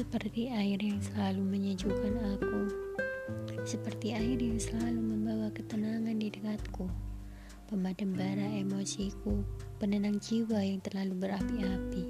seperti air yang selalu menyejukkan aku, seperti air yang selalu membawa ketenangan di dekatku, pemadam bara emosiku, penenang jiwa yang terlalu berapi-api.